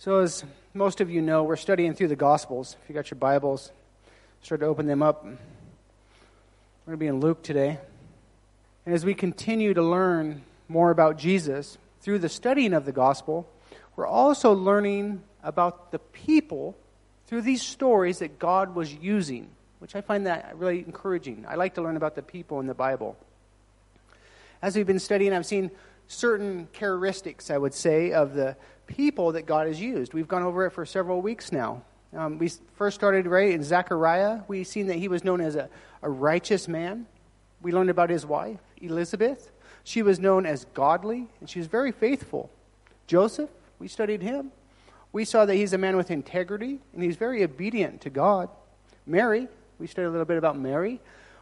So, as most of you know, we're studying through the Gospels. If you got your Bibles, start to open them up. We're going to be in Luke today. And as we continue to learn more about Jesus through the studying of the Gospel, we're also learning about the people through these stories that God was using, which I find that really encouraging. I like to learn about the people in the Bible. As we've been studying, I've seen certain characteristics, I would say, of the people that God has used. We've gone over it for several weeks now. Um, we first started right in Zechariah. We've seen that he was known as a, a righteous man. We learned about his wife, Elizabeth. She was known as godly, and she was very faithful. Joseph, we studied him. We saw that he's a man with integrity, and he's very obedient to God. Mary, we studied a little bit about Mary.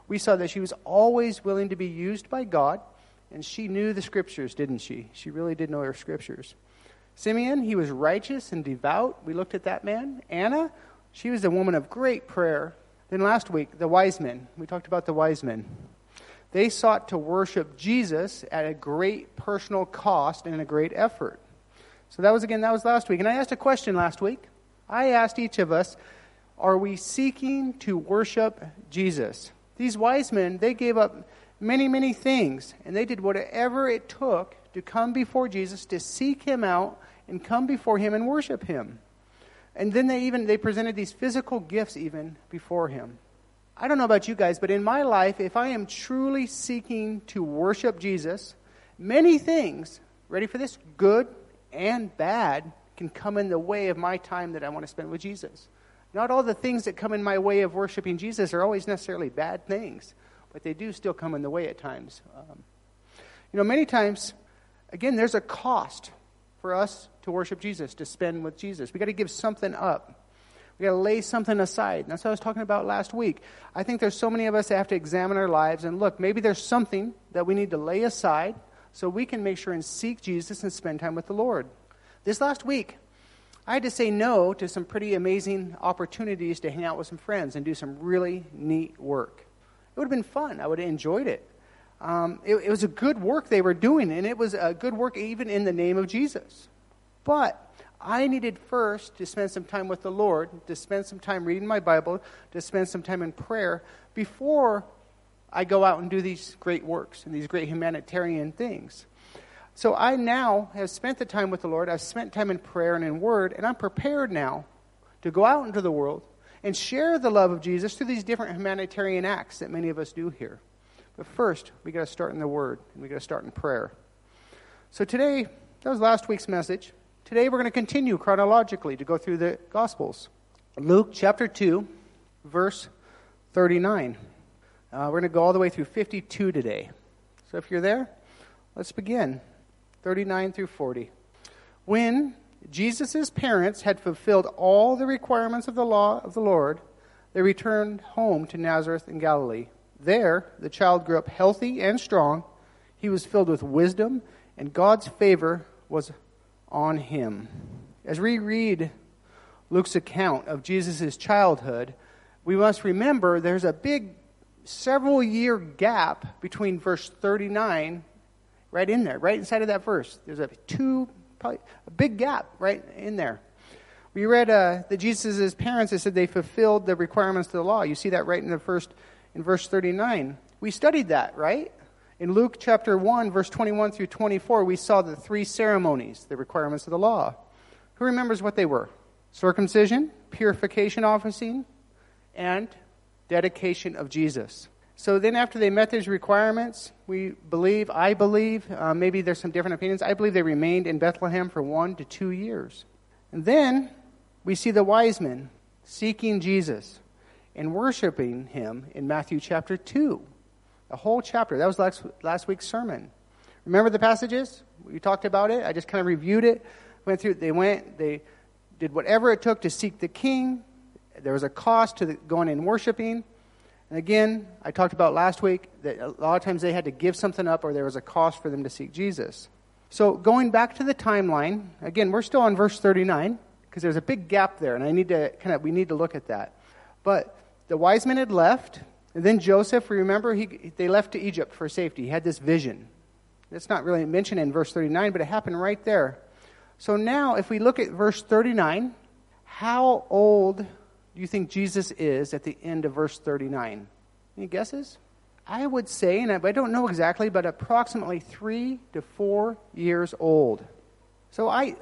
We saw that she was always willing to be used by God, and she knew the scriptures, didn't she? She really did know her scriptures. Simeon, he was righteous and devout. We looked at that man. Anna, she was a woman of great prayer. Then last week, the wise men. We talked about the wise men. They sought to worship Jesus at a great personal cost and a great effort. So that was again, that was last week. And I asked a question last week. I asked each of us, are we seeking to worship Jesus? These wise men, they gave up many, many things, and they did whatever it took to come before Jesus, to seek him out, and come before him and worship him. And then they even they presented these physical gifts even before him. I don't know about you guys, but in my life, if I am truly seeking to worship Jesus, many things, ready for this, good and bad, can come in the way of my time that I want to spend with Jesus. Not all the things that come in my way of worshiping Jesus are always necessarily bad things, but they do still come in the way at times. Um, you know, many times, again, there's a cost for us to worship Jesus, to spend with Jesus. We've got to give something up. We've got to lay something aside. And that's what I was talking about last week. I think there's so many of us that have to examine our lives and look, maybe there's something that we need to lay aside so we can make sure and seek Jesus and spend time with the Lord. This last week, I had to say no to some pretty amazing opportunities to hang out with some friends and do some really neat work. It would have been fun. I would have enjoyed it. Um, it, it was a good work they were doing, and it was a good work even in the name of Jesus. But I needed first to spend some time with the Lord, to spend some time reading my Bible, to spend some time in prayer before I go out and do these great works and these great humanitarian things. So I now have spent the time with the Lord. I've spent time in prayer and in word, and I'm prepared now to go out into the world and share the love of Jesus through these different humanitarian acts that many of us do here. But first, we got to start in the Word, and we got to start in prayer. So today, that was last week's message. Today, we're going to continue chronologically to go through the Gospels. Luke chapter 2, verse 39. Uh, we're going to go all the way through 52 today. So if you're there, let's begin. 39 through 40. When Jesus' parents had fulfilled all the requirements of the law of the Lord, they returned home to Nazareth in Galilee there, the child grew up healthy and strong. He was filled with wisdom, and God's favor was on him. As we read Luke's account of Jesus' childhood, we must remember there's a big several year gap between verse 39 right in there, right inside of that verse. There's a two, probably a big gap right in there. We read uh, that Jesus' parents, said they fulfilled the requirements of the law. You see that right in the first in verse 39. We studied that, right? In Luke chapter 1, verse 21 through 24, we saw the three ceremonies, the requirements of the law. Who remembers what they were? Circumcision, purification offering, and dedication of Jesus. So then, after they met these requirements, we believe, I believe, uh, maybe there's some different opinions, I believe they remained in Bethlehem for one to two years. And then we see the wise men seeking Jesus and worshiping him in Matthew chapter 2. A whole chapter. That was last, last week's sermon. Remember the passages? We talked about it. I just kind of reviewed it. Went through, they went, they did whatever it took to seek the king. There was a cost to the, going and worshiping. And again, I talked about last week that a lot of times they had to give something up or there was a cost for them to seek Jesus. So going back to the timeline, again, we're still on verse 39 because there's a big gap there, and I need to kind of we need to look at that. But the wise men had left, and then Joseph, remember, he, they left to Egypt for safety. He had this vision. It's not really mentioned in verse 39, but it happened right there. So now, if we look at verse 39, how old do you think Jesus is at the end of verse 39? Any guesses? I would say, and I don't know exactly, but approximately three to four years old. So I,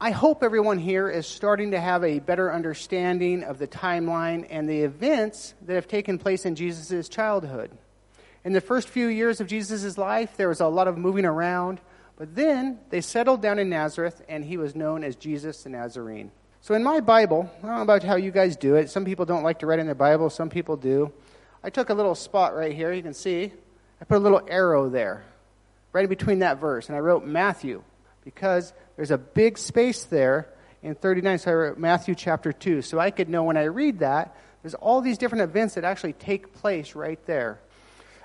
I hope everyone here is starting to have a better understanding of the timeline and the events that have taken place in Jesus' childhood. In the first few years of Jesus' life, there was a lot of moving around, but then they settled down in Nazareth, and he was known as Jesus the Nazarene. So in my Bible, I don't know about how you guys do it. Some people don't like to write in their Bible, some people do. I took a little spot right here, you can see. I put a little arrow there, right in between that verse, and I wrote Matthew because there's a big space there in 39. So I wrote Matthew chapter 2. So I could know when I read that, there's all these different events that actually take place right there.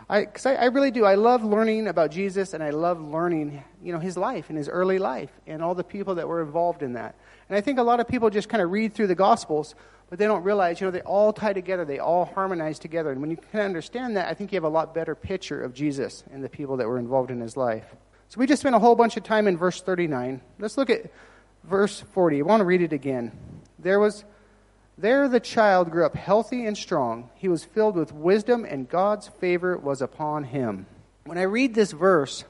Because I, I, I, really do. I love learning about Jesus and I love learning, you know, his life and his early life and all the people that were involved in that. And I think a lot of people just kind of read through the Gospels, but they don't realize, you know, they all tie together, they all harmonize together. And when you can understand that, I think you have a lot better picture of Jesus and the people that were involved in his life. So we just spent a whole bunch of time in verse 39. Let's look at verse 40. I want to read it again. There was there the child grew up healthy and strong. He was filled with wisdom, and God's favor was upon him. When I read this verse,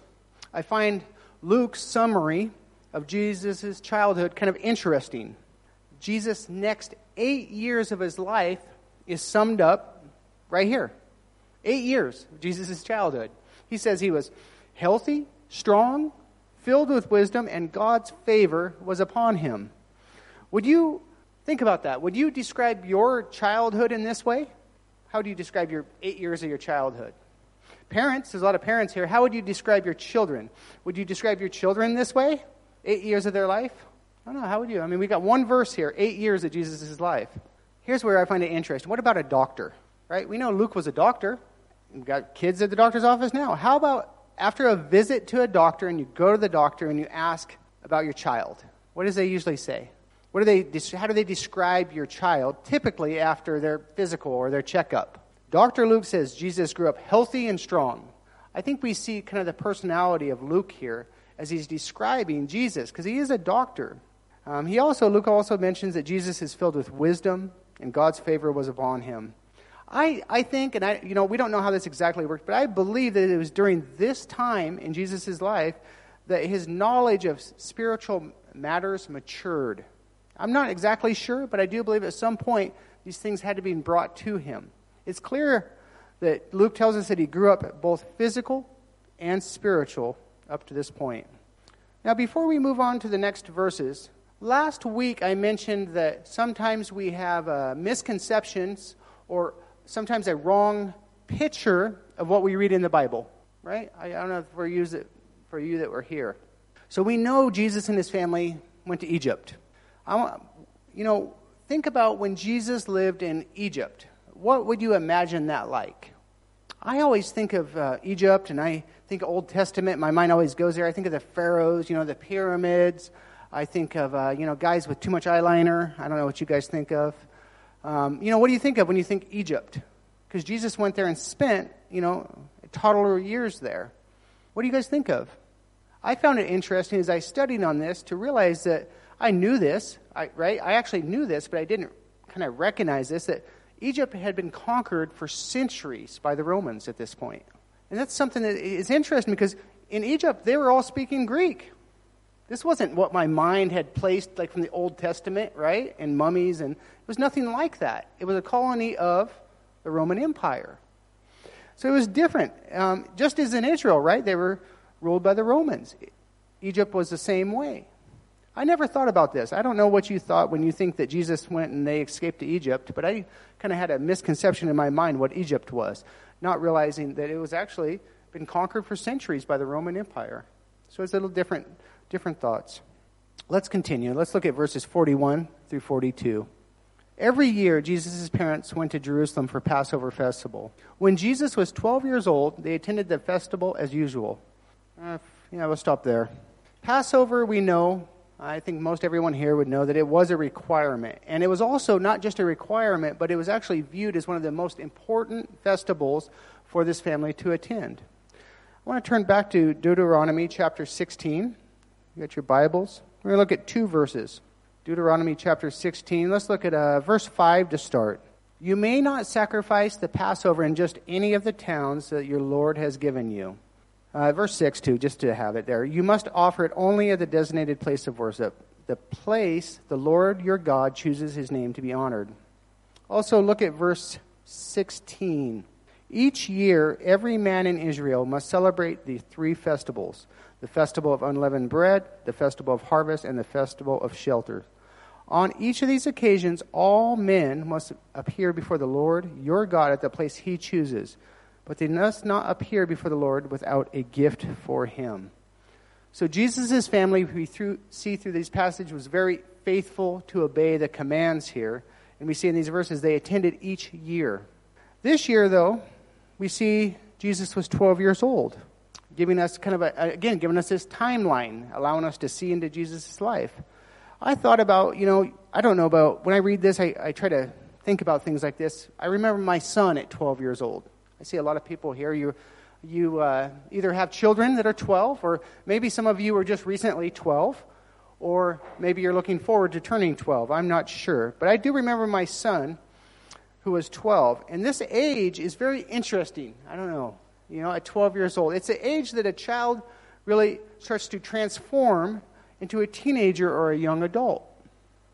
I find Luke's summary of Jesus' childhood kind of interesting. Jesus' next eight years of his life is summed up right here. Eight years of Jesus' childhood. He says he was healthy, strong, filled with wisdom, and God's favor was upon him. Would you think about that? Would you describe your childhood in this way? How do you describe your eight years of your childhood? Parents, there's a lot of parents here. How would you describe your children? Would you describe your children this way? Eight years of their life? I don't know. How would you? I mean, we got one verse here, eight years of Jesus' life. Here's where I find it interesting. What about a doctor? Right? We know Luke was a doctor. We've got kids at the doctor's office now. How about after a visit to a doctor and you go to the doctor and you ask about your child? What does they usually say? What do they, how do they describe your child typically after their physical or their checkup? Dr. Luke says Jesus grew up healthy and strong. I think we see kind of the personality of Luke here as he's describing Jesus, because he is a doctor. Um, he also, Luke also mentions that Jesus is filled with wisdom and God's favor was upon him. I, I think, and I, you know, we don't know how this exactly worked, but I believe that it was during this time in Jesus' life that his knowledge of spiritual matters matured. I'm not exactly sure, but I do believe at some point these things had to be brought to him. It's clear that Luke tells us that he grew up both physical and spiritual up to this point. Now, before we move on to the next verses, last week I mentioned that sometimes we have uh, misconceptions or sometimes a wrong picture of what we read in the Bible, right? I, I don't know for you, it for you that were here. So we know Jesus and his family went to Egypt. I want, you know, think about when Jesus lived in Egypt. What would you imagine that like? I always think of uh, Egypt and I think Old Testament. My mind always goes there. I think of the pharaohs, you know, the pyramids. I think of, uh, you know, guys with too much eyeliner. I don't know what you guys think of. Um, you know, what do you think of when you think Egypt? Because Jesus went there and spent, you know, toddler years there. What do you guys think of? I found it interesting as I studied on this to realize that I knew this, I, right? I actually knew this, but I didn't kind of recognize this that Egypt had been conquered for centuries by the Romans at this point. And that's something that is interesting because in Egypt, they were all speaking Greek. This wasn't what my mind had placed, like from the Old Testament, right? And mummies, and it was nothing like that. It was a colony of the Roman Empire. So it was different. Um, just as in Israel, right? They were ruled by the Romans. Egypt was the same way. I never thought about this. I don't know what you thought when you think that Jesus went and they escaped to Egypt, but I kind of had a misconception in my mind what Egypt was, not realizing that it was actually been conquered for centuries by the Roman Empire. So it's a little different, different thoughts. Let's continue. Let's look at verses 41 through 42. Every year, Jesus' parents went to Jerusalem for Passover festival. When Jesus was 12 years old, they attended the festival as usual. Uh, yeah, we'll stop there. Passover, we know, I think most everyone here would know that it was a requirement. And it was also not just a requirement, but it was actually viewed as one of the most important festivals for this family to attend. I want to turn back to Deuteronomy chapter 16. You got your Bibles? We're going to look at two verses Deuteronomy chapter 16. Let's look at uh, verse 5 to start. You may not sacrifice the Passover in just any of the towns that your Lord has given you. Uh, verse 6, too, just to have it there. You must offer it only at the designated place of worship, the place the Lord your God chooses his name to be honored. Also, look at verse 16. Each year, every man in Israel must celebrate the three festivals the festival of unleavened bread, the festival of harvest, and the festival of shelter. On each of these occasions, all men must appear before the Lord your God at the place he chooses, but they must not appear before the Lord without a gift for him. So Jesus' family, we through, see through these passages, was very faithful to obey the commands here. And we see in these verses they attended each year. This year, though, we see Jesus was 12 years old giving us kind of a, again, giving us this timeline, allowing us to see into Jesus' life. I thought about, you know, I don't know about, when I read this, I, I try to think about things like this. I remember my son at 12 years old. I see a lot of people here. You, you uh, either have children that are 12, or maybe some of you are just recently 12, or maybe you're looking forward to turning 12. I'm not sure. But I do remember my son who was 12. And this age is very interesting. I don't know you know, at 12 years old. It's the age that a child really starts to transform into a teenager or a young adult,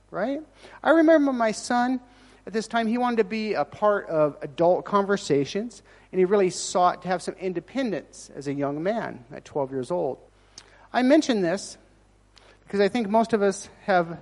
right? I remember my son at this time, he wanted to be a part of adult conversations, and he really sought to have some independence as a young man at 12 years old. I mention this because I think most of us have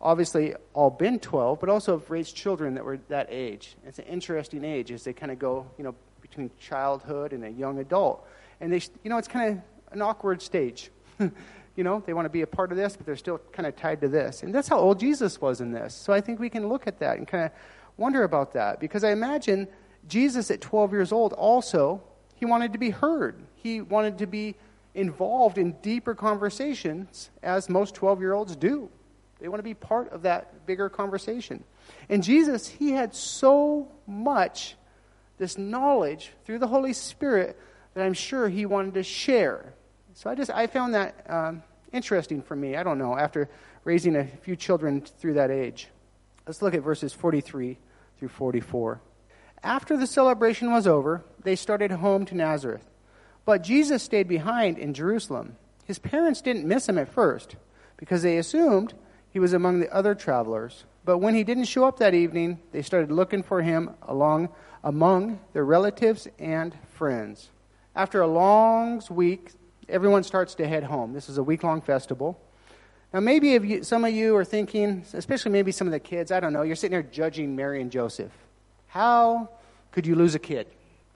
obviously all been 12, but also have raised children that were that age. It's an interesting age as they kind of go, you know, between childhood and a young adult. And they, you know, it's kind of an awkward stage. you know, they want to be a part of this, but they're still kind of tied to this. And that's how old Jesus was in this. So I think we can look at that and kind of wonder about that. Because I imagine Jesus at 12 years old also, he wanted to be heard. He wanted to be involved in deeper conversations, as most 12 year olds do. They want to be part of that bigger conversation. And Jesus, he had so much this knowledge through the Holy Spirit that I'm sure he wanted to share. So I just I found that um, interesting for me. I don't know after raising a few children through that age. Let's look at verses 43 through 44. After the celebration was over, they started home to Nazareth. But Jesus stayed behind in Jerusalem. His parents didn't miss him at first because they assumed he was among the other travelers. But when he didn't show up that evening, they started looking for him along among their relatives and friends. After a long week, everyone starts to head home. This is a week long festival. Now, maybe you, some of you are thinking, especially maybe some of the kids, I don't know, you're sitting there judging Mary and Joseph. How could you lose a kid?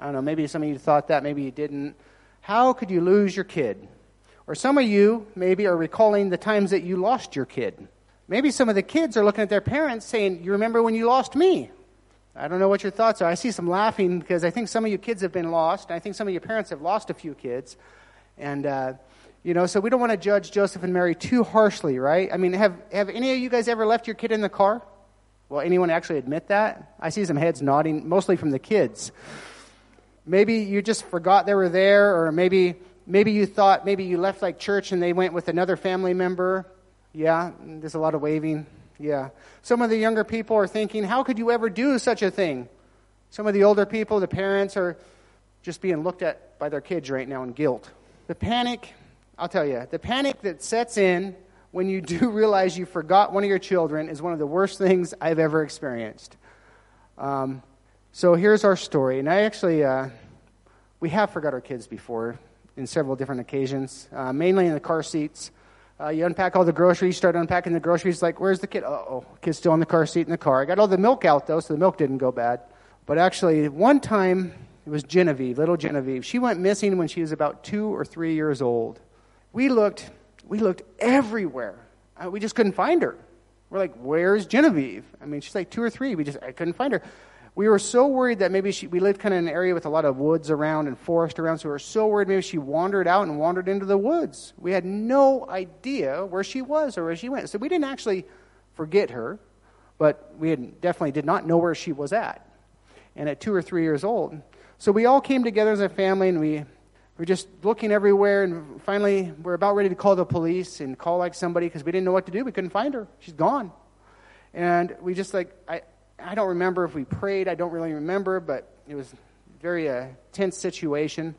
I don't know, maybe some of you thought that, maybe you didn't. How could you lose your kid? Or some of you maybe are recalling the times that you lost your kid. Maybe some of the kids are looking at their parents saying, You remember when you lost me? I don't know what your thoughts are. I see some laughing because I think some of you kids have been lost. I think some of your parents have lost a few kids. And, uh, you know, so we don't want to judge Joseph and Mary too harshly, right? I mean, have, have any of you guys ever left your kid in the car? Well, anyone actually admit that? I see some heads nodding, mostly from the kids. Maybe you just forgot they were there, or maybe, maybe you thought maybe you left like church and they went with another family member. Yeah, there's a lot of waving. Yeah. Some of the younger people are thinking, how could you ever do such a thing? Some of the older people, the parents, are just being looked at by their kids right now in guilt. The panic, I'll tell you, the panic that sets in when you do realize you forgot one of your children is one of the worst things I've ever experienced. Um, so here's our story. And I actually, uh, we have forgot our kids before in several different occasions, uh, mainly in the car seats. Uh, you unpack all the groceries, start unpacking the groceries, like, where's the kid? oh, kid's still in the car seat in the car. I got all the milk out, though, so the milk didn't go bad. But actually, one time, it was Genevieve, little Genevieve. She went missing when she was about two or three years old. We looked, we looked everywhere. Uh, we just couldn't find her. We're like, where's Genevieve? I mean, she's like two or three. We just, I couldn't find her we were so worried that maybe she, we lived kind of in an area with a lot of woods around and forest around, so we were so worried maybe she wandered out and wandered into the woods. We had no idea where she was or where she went. So we didn't actually forget her, but we had, definitely did not know where she was at. And at two or three years old. So we all came together as a family and we we're just looking everywhere, and finally, we're about ready to call the police and call like somebody because we didn't know what to do. We couldn't find her. She's gone. And we just like, I, I don't remember if we prayed. I don't really remember, but it was very uh, tense situation.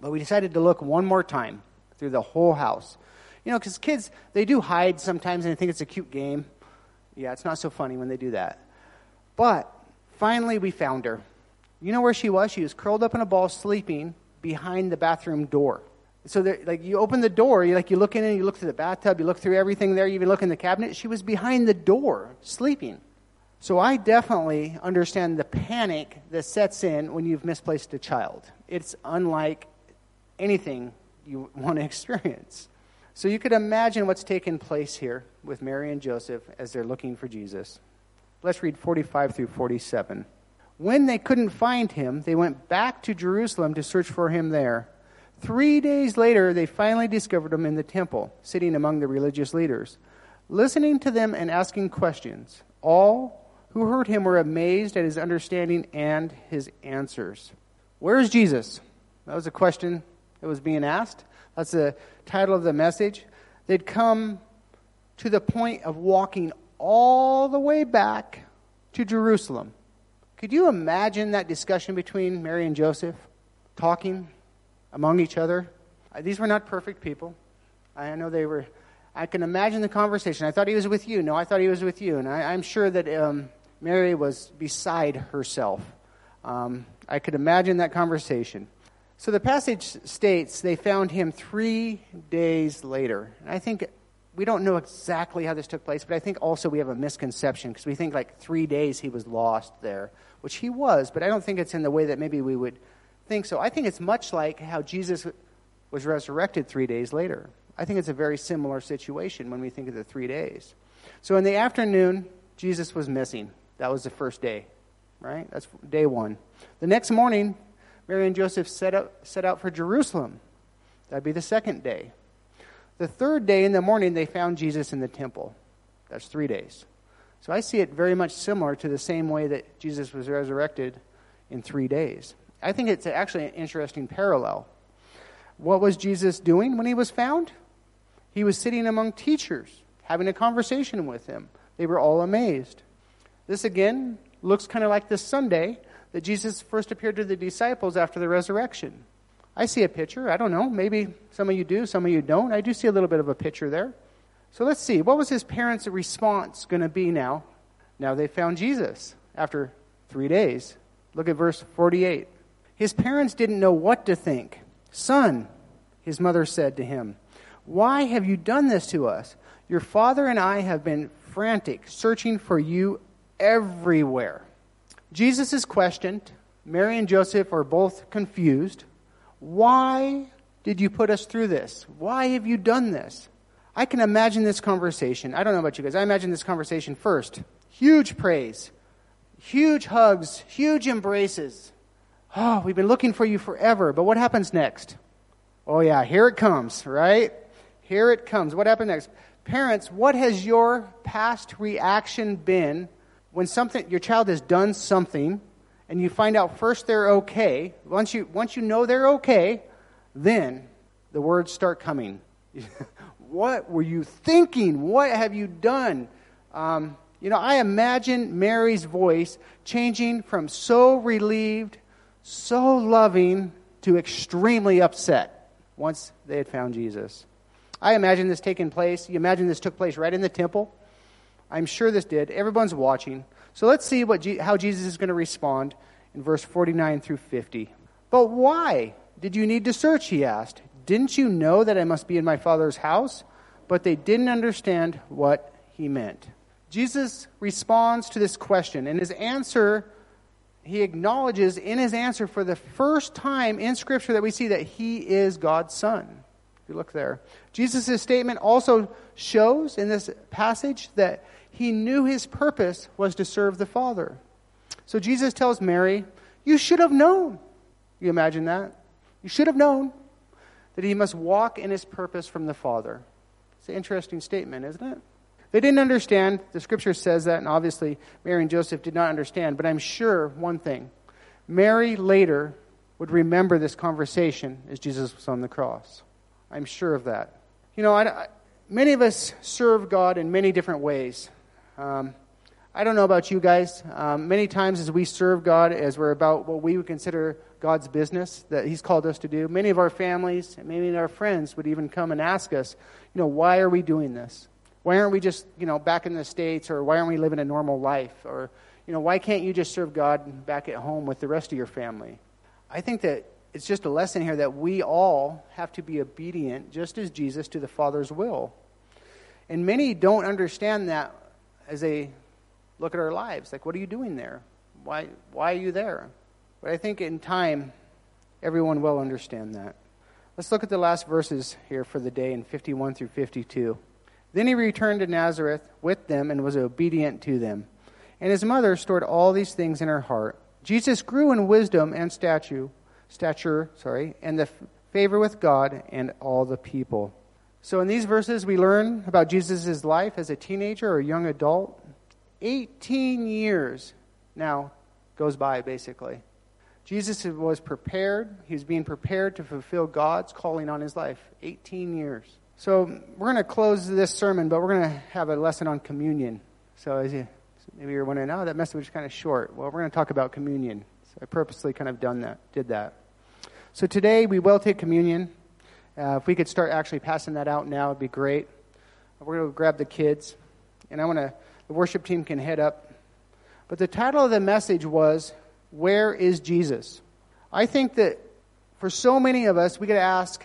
But we decided to look one more time through the whole house. You know, because kids, they do hide sometimes and they think it's a cute game. Yeah, it's not so funny when they do that. But finally, we found her. You know where she was? She was curled up in a ball, sleeping behind the bathroom door. So, there, like, you open the door, you like you look in and you look through the bathtub, you look through everything there, you even look in the cabinet. She was behind the door, sleeping. So, I definitely understand the panic that sets in when you've misplaced a child. It's unlike anything you want to experience. So, you could imagine what's taken place here with Mary and Joseph as they're looking for Jesus. Let's read 45 through 47. When they couldn't find him, they went back to Jerusalem to search for him there. Three days later, they finally discovered him in the temple, sitting among the religious leaders, listening to them and asking questions. All who heard him were amazed at his understanding and his answers. Where is Jesus? That was a question that was being asked. That's the title of the message. They'd come to the point of walking all the way back to Jerusalem. Could you imagine that discussion between Mary and Joseph talking among each other? Uh, these were not perfect people. I know they were. I can imagine the conversation. I thought he was with you. No, I thought he was with you. And I, am sure that um, Mary was beside herself. Um, I could imagine that conversation. So the passage states they found him three days later. And I think we don't know exactly how this took place, but I think also we have a misconception because we think like three days he was lost there, which he was, but I don't think it's in the way that maybe we would think so. I think it's much like how Jesus was resurrected three days later. I think it's a very similar situation when we think of the three days. So in the afternoon, Jesus was missing. That was the first day, right? That's day one. The next morning, Mary and Joseph set, up, set out for Jerusalem. That'd be the second day. The third day in the morning, they found Jesus in the temple. That's three days. So I see it very much similar to the same way that Jesus was resurrected in three days. I think it's actually an interesting parallel. What was Jesus doing when he was found? He was sitting among teachers, having a conversation with them. They were all amazed. This again looks kind of like the Sunday that Jesus first appeared to the disciples after the resurrection. I see a picture. I don't know. Maybe some of you do, some of you don't. I do see a little bit of a picture there. So let's see. What was his parents' response going to be now? Now they found Jesus after three days. Look at verse 48. His parents didn't know what to think. Son, his mother said to him, Why have you done this to us? Your father and I have been frantic, searching for you everywhere. Jesus is questioned. Mary and Joseph are both confused. Why did you put us through this? Why have you done this? I can imagine this conversation. I don't know about you guys. I imagine this conversation first. Huge praise, huge hugs, huge embraces. Oh, we've been looking for you forever. But what happens next? Oh, yeah, here it comes, right? Here it comes. What happened next? Parents, what has your past reaction been when something your child has done something and you find out first they're okay, once you, once you know they're okay, then the words start coming. what were you thinking? What have you done? Um, you know, I imagine Mary's voice changing from so relieved, so loving, to extremely upset once they had found Jesus. I imagine this taking place. You imagine this took place right in the temple. I'm sure this did. Everyone's watching. So let's see what how Jesus is going to respond in verse 49 through 50. But why did you need to search? He asked. Didn't you know that I must be in my Father's house? But they didn't understand what he meant. Jesus responds to this question, and his answer, he acknowledges in his answer for the first time in Scripture that we see that he is God's Son. If you look there, Jesus' statement also shows in this passage that he knew his purpose was to serve the Father. So Jesus tells Mary, You should have known. You imagine that? You should have known that he must walk in his purpose from the Father. It's an interesting statement, isn't it? They didn't understand. The scripture says that, and obviously Mary and Joseph did not understand. But I'm sure one thing Mary later would remember this conversation as Jesus was on the cross. I'm sure of that. You know, I, I, many of us serve God in many different ways. Um, I don't know about you guys. Um, many times as we serve God, as we're about what we would consider God's business that He's called us to do, many of our families, and many of our friends would even come and ask us, you know, why are we doing this? Why aren't we just, you know, back in the States, or why aren't we living a normal life? Or, you know, why can't you just serve God back at home with the rest of your family? I think that it's just a lesson here that we all have to be obedient, just as Jesus, to the Father's will. And many don't understand that as they look at our lives. Like, what are you doing there? Why, why are you there? But I think in time, everyone will understand that. Let's look at the last verses here for the day in 51 through 52. Then he returned to Nazareth with them and was obedient to them. And his mother stored all these things in her heart. Jesus grew in wisdom and stature, stature, sorry, and the favor with God and all the people. So in these verses we learn about Jesus' life as a teenager or young adult. 18 years now goes by basically. Jesus was prepared. He was being prepared to fulfill God's calling on his life. 18 years. So we're going to close this sermon, but we're going to have a lesson on communion. So as you Maybe you're wondering, oh, that message was kind of short. Well, we're going to talk about communion. So I purposely kind of done that, did that. So today we will take communion. Uh, if we could start actually passing that out now, it'd be great. We're going to grab the kids, and I want to. The worship team can head up. But the title of the message was "Where is Jesus?" I think that for so many of us, we got to ask,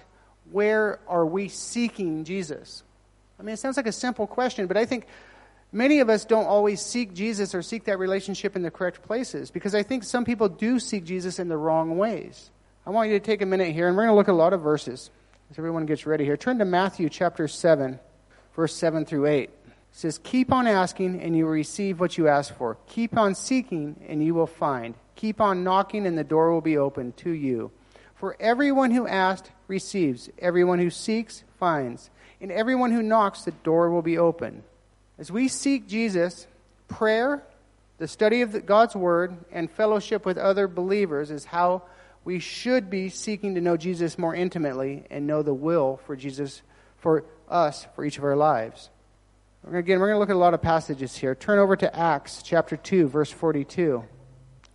where are we seeking Jesus? I mean, it sounds like a simple question, but I think Many of us don't always seek Jesus or seek that relationship in the correct places because I think some people do seek Jesus in the wrong ways. I want you to take a minute here and we're going to look at a lot of verses as everyone gets ready here. Turn to Matthew chapter 7, verse 7 through 8. It says, Keep on asking and you will receive what you ask for. Keep on seeking and you will find. Keep on knocking and the door will be opened to you. For everyone who asks receives, everyone who seeks finds, and everyone who knocks the door will be open. As we seek Jesus, prayer, the study of God's Word, and fellowship with other believers is how we should be seeking to know Jesus more intimately and know the will for Jesus, for us, for each of our lives. Again, we're going to look at a lot of passages here. Turn over to Acts chapter 2, verse 42.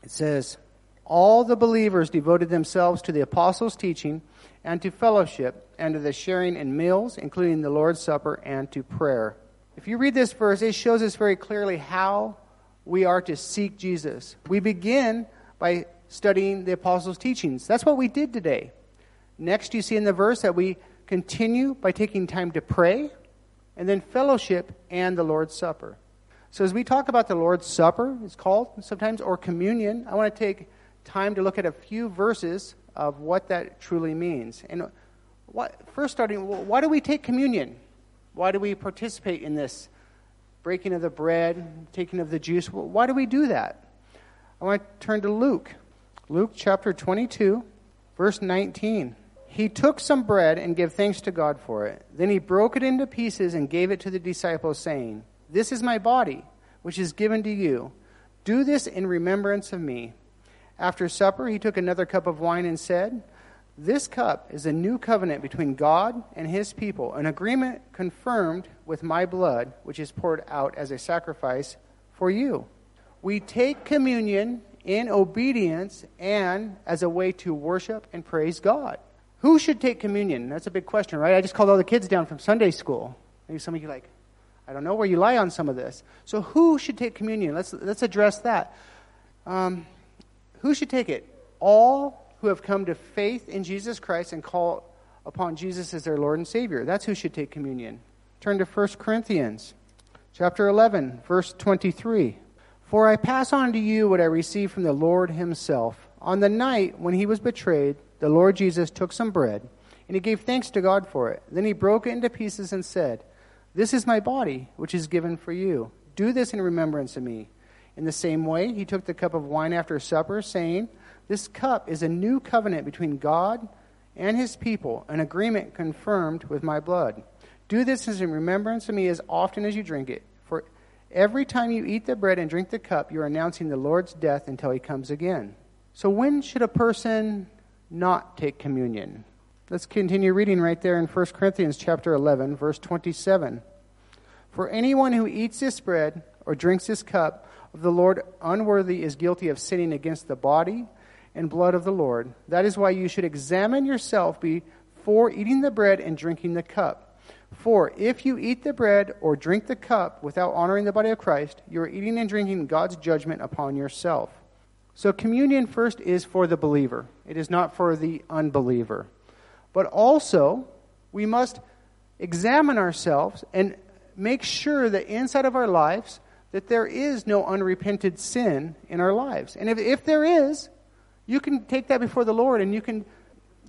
It says, All the believers devoted themselves to the apostles' teaching and to fellowship and to the sharing in meals, including the Lord's Supper, and to prayer. If you read this verse, it shows us very clearly how we are to seek Jesus. We begin studying the apostles' teachings. That's what we did today. Next, you see in the verse that we continue by taking time to pray, and then fellowship and the Lord's Supper. So, as we talk about the Lord's Supper, it's called sometimes, or communion, I want to take time to look at a few verses of what that truly means. And what, first, starting, why do we take communion? Why do we participate in this breaking of the bread, taking of the juice? Why do we do that? I want to turn to Luke. Luke chapter 22, verse 19. He took some bread and gave thanks to God for it. Then he broke it into pieces and gave it to the disciples, saying, This is my body, which is given to you. Do this in remembrance of me. After supper, he took another cup of wine and said, this cup is a new covenant between God and his people, an agreement confirmed with my blood, which is poured out as a sacrifice for you. We take communion in obedience and as a way to worship and praise God. Who should take communion? That's a big question, right? I just called all the kids down from Sunday school. Maybe some of you like, I don't know where you lie on some of this. So who should take communion? Let's let's address that. Um, who should take it? All who have come to faith in Jesus Christ and call upon Jesus as their Lord and Savior. That's who should take communion. Turn to 1 Corinthians chapter 11, verse 23. For I pass on to you what I received from the Lord himself. On the night when he was betrayed, the Lord Jesus took some bread, and he gave thanks to God for it. Then he broke it into pieces and said, This is my body, which is given for you. Do this in remembrance of me. In the same way, he took the cup of wine after supper, saying, this cup is a new covenant between God and his people, an agreement confirmed with my blood. Do this in remembrance of me as often as you drink it. For every time you eat the bread and drink the cup, you're announcing the Lord's death until he comes again. So, when should a person not take communion. Let's continue reading right there in 1 Corinthians chapter 11, verse 27. For anyone who eats this bread or drinks this cup of the Lord unworthy is guilty of sinning against the body and blood of the Lord. That is why you should examine yourself before eating the bread and drinking the cup. For if you eat the bread or drink the cup without honoring the body of Christ, you are eating and drinking God's judgment upon yourself. So, communion first is for the believer, it is not for the unbeliever. But also, we must examine ourselves and make sure that inside of our lives that there is no unrepented sin in our lives. And if, if there is, you can take that before the Lord and you can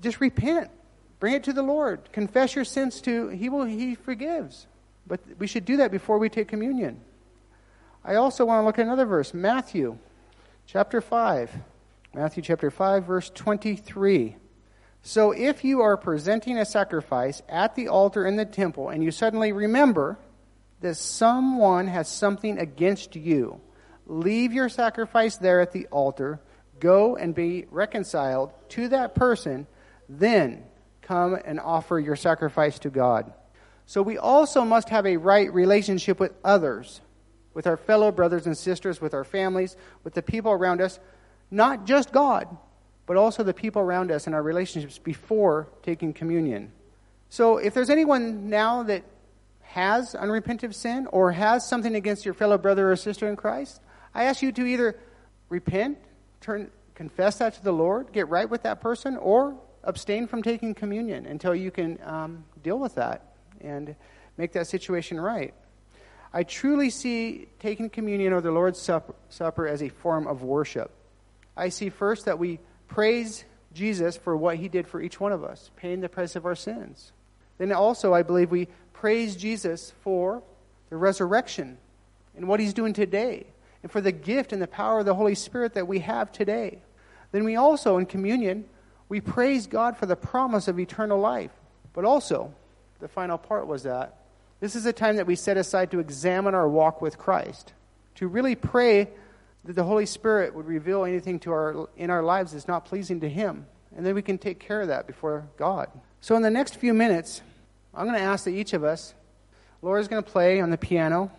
just repent. Bring it to the Lord. Confess your sins to He will He forgives. But we should do that before we take communion. I also want to look at another verse, Matthew chapter 5. Matthew chapter 5 verse 23. So if you are presenting a sacrifice at the altar in the temple and you suddenly remember that someone has something against you, leave your sacrifice there at the altar, go and be reconciled to that person, then come and offer your sacrifice to God. So we also must have a right relationship with others, with our fellow brothers and sisters, with our families, with the people around us, not just God, but also the people around us and our relationships before taking communion. So if there's anyone now that has unrepentant sin or has something against your fellow brother or sister in Christ, I ask you to either repent, turn, confess that to the Lord, get right with that person, or abstain from taking communion until you can um, deal with that and make that situation right. I truly see taking communion or the Lord's Supper, Supper as a form of worship. I see first that we praise Jesus for what he did for each one of us, paying the price of our sins. Then also, I believe we praise Jesus for the resurrection and what he's doing today, and for the gift and the power of the Holy Spirit that we have today. Then we also, in communion, we praise God for the promise of eternal life. But also, the final part was that this is a time that we set aside to examine our walk with Christ, to really pray that the Holy Spirit would reveal anything to our, in our lives that's not pleasing to Him. And then we can take care of that before God. So, in the next few minutes, I'm going to ask that each of us, Laura's going to play on the piano,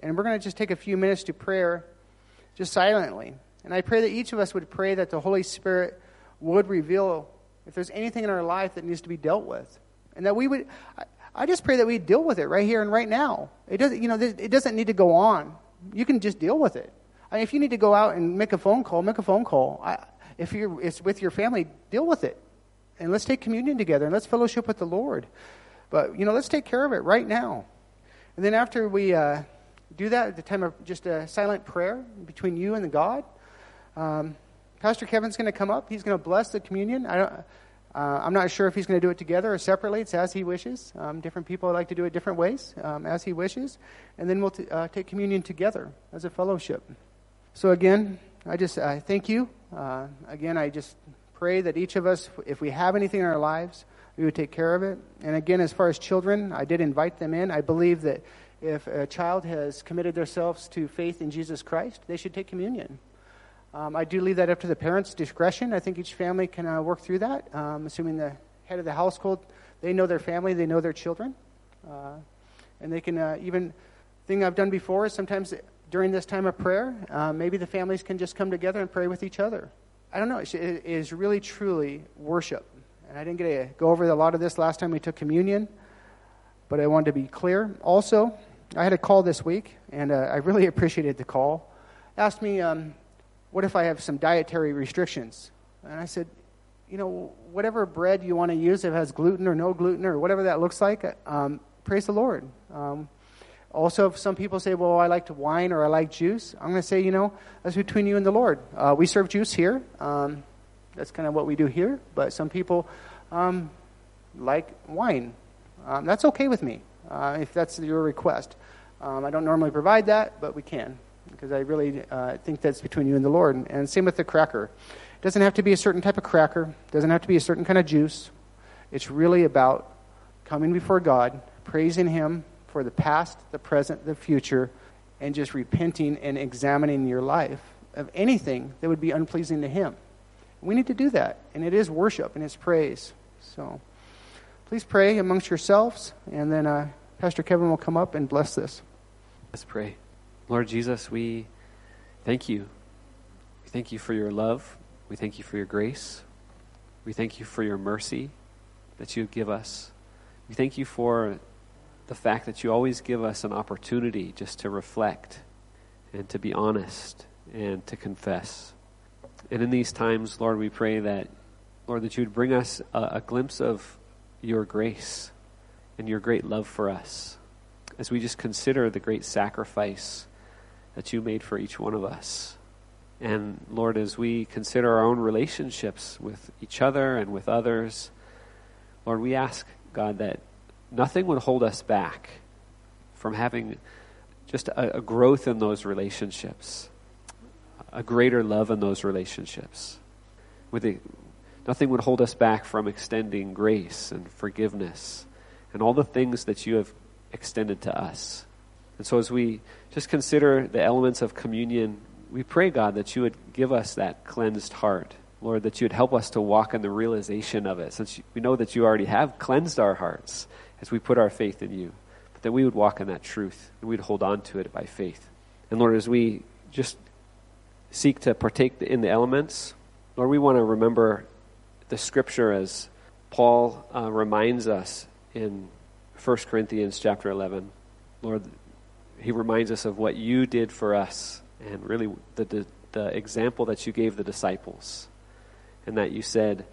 and we're going to just take a few minutes to prayer just silently. And I pray that each of us would pray that the Holy Spirit would reveal if there's anything in our life that needs to be dealt with. And that we would, I, I just pray that we deal with it right here and right now. It doesn't, you know, it doesn't need to go on. You can just deal with it. I mean, if you need to go out and make a phone call, make a phone call. I, if you're, it's with your family, deal with it. And let's take communion together and let's fellowship with the Lord. But, you know, let's take care of it right now. And then after we uh, do that, at the time of just a silent prayer between you and the God, um, Pastor Kevin's going to come up. He's going to bless the communion. I don't, uh, I'm not sure if he's going to do it together or separately. It's as he wishes. Um, different people like to do it different ways, um, as he wishes. And then we'll t- uh, take communion together as a fellowship. So, again, I just I thank you. Uh, again, I just pray that each of us, if we have anything in our lives, we would take care of it. And again, as far as children, I did invite them in. I believe that if a child has committed themselves to faith in Jesus Christ, they should take communion. Um, I do leave that up to the parents' discretion. I think each family can uh, work through that, um, assuming the head of the household, they know their family, they know their children. Uh, and they can uh, even, thing I've done before is sometimes during this time of prayer, uh, maybe the families can just come together and pray with each other. I don't know. It is really, truly worship. And I didn't get to go over a lot of this last time we took communion, but I wanted to be clear. Also, I had a call this week, and uh, I really appreciated the call. Asked me, um, what if I have some dietary restrictions? And I said, you know, whatever bread you want to use, if it has gluten or no gluten or whatever that looks like, um, praise the Lord. Um, also, if some people say, well, I like to wine or I like juice, I'm going to say, you know, that's between you and the Lord. Uh, we serve juice here. Um, that's kind of what we do here. But some people um, like wine. Um, that's okay with me uh, if that's your request. Um, I don't normally provide that, but we can because I really uh, think that's between you and the Lord. And same with the cracker. It doesn't have to be a certain type of cracker, it doesn't have to be a certain kind of juice. It's really about coming before God, praising Him for the past, the present, the future, and just repenting and examining your life of anything that would be unpleasing to Him. We need to do that. And it is worship and it's praise. So please pray amongst yourselves, and then uh, Pastor Kevin will come up and bless this. Let's pray. Lord Jesus, we thank you. We thank you for your love. We thank you for your grace. We thank you for your mercy that you give us. We thank you for the fact that you always give us an opportunity just to reflect and to be honest and to confess. And in these times, Lord, we pray that, Lord, that you would bring us a, a glimpse of your grace and your great love for us as we just consider the great sacrifice that you made for each one of us. And Lord, as we consider our own relationships with each other and with others, Lord, we ask, God, that nothing would hold us back from having just a, a growth in those relationships, a greater love in those relationships. With a, nothing would hold us back from extending grace and forgiveness and all the things that you have extended to us. And so, as we just consider the elements of communion, we pray, God, that you would give us that cleansed heart. Lord, that you would help us to walk in the realization of it, since we know that you already have cleansed our hearts as we put our faith in you, but that we would walk in that truth and we'd hold on to it by faith. And Lord, as we just seek to partake in the elements, Lord, we want to remember the scripture as Paul uh, reminds us in 1 Corinthians chapter 11. Lord, he reminds us of what you did for us and really the, the, the example that you gave the disciples. And that you said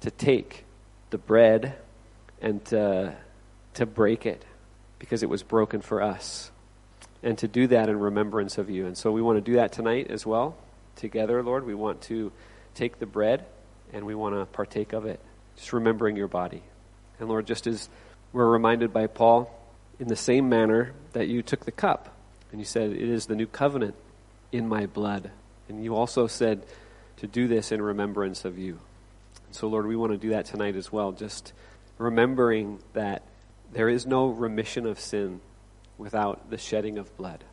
to take the bread and to to break it because it was broken for us. And to do that in remembrance of you. And so we want to do that tonight as well, together, Lord. We want to take the bread and we want to partake of it, just remembering your body. And Lord, just as we're reminded by Paul, in the same manner that you took the cup and you said, It is the new covenant in my blood. And you also said to do this in remembrance of you. And so, Lord, we want to do that tonight as well, just remembering that there is no remission of sin without the shedding of blood.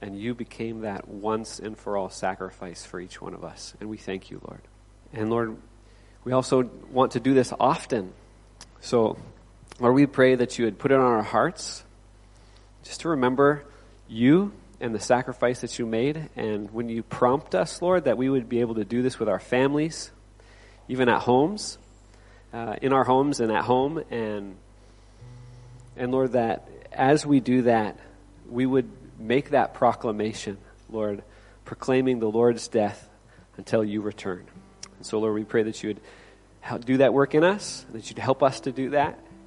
And you became that once and for all sacrifice for each one of us. And we thank you, Lord. And Lord, we also want to do this often. So, Lord, we pray that you would put it on our hearts just to remember you and the sacrifice that you made. And when you prompt us, Lord, that we would be able to do this with our families, even at homes, uh, in our homes and at home, and and Lord, that as we do that, we would make that proclamation, Lord, proclaiming the Lord's death until you return. And so, Lord, we pray that you would do that work in us, that you'd help us to do that.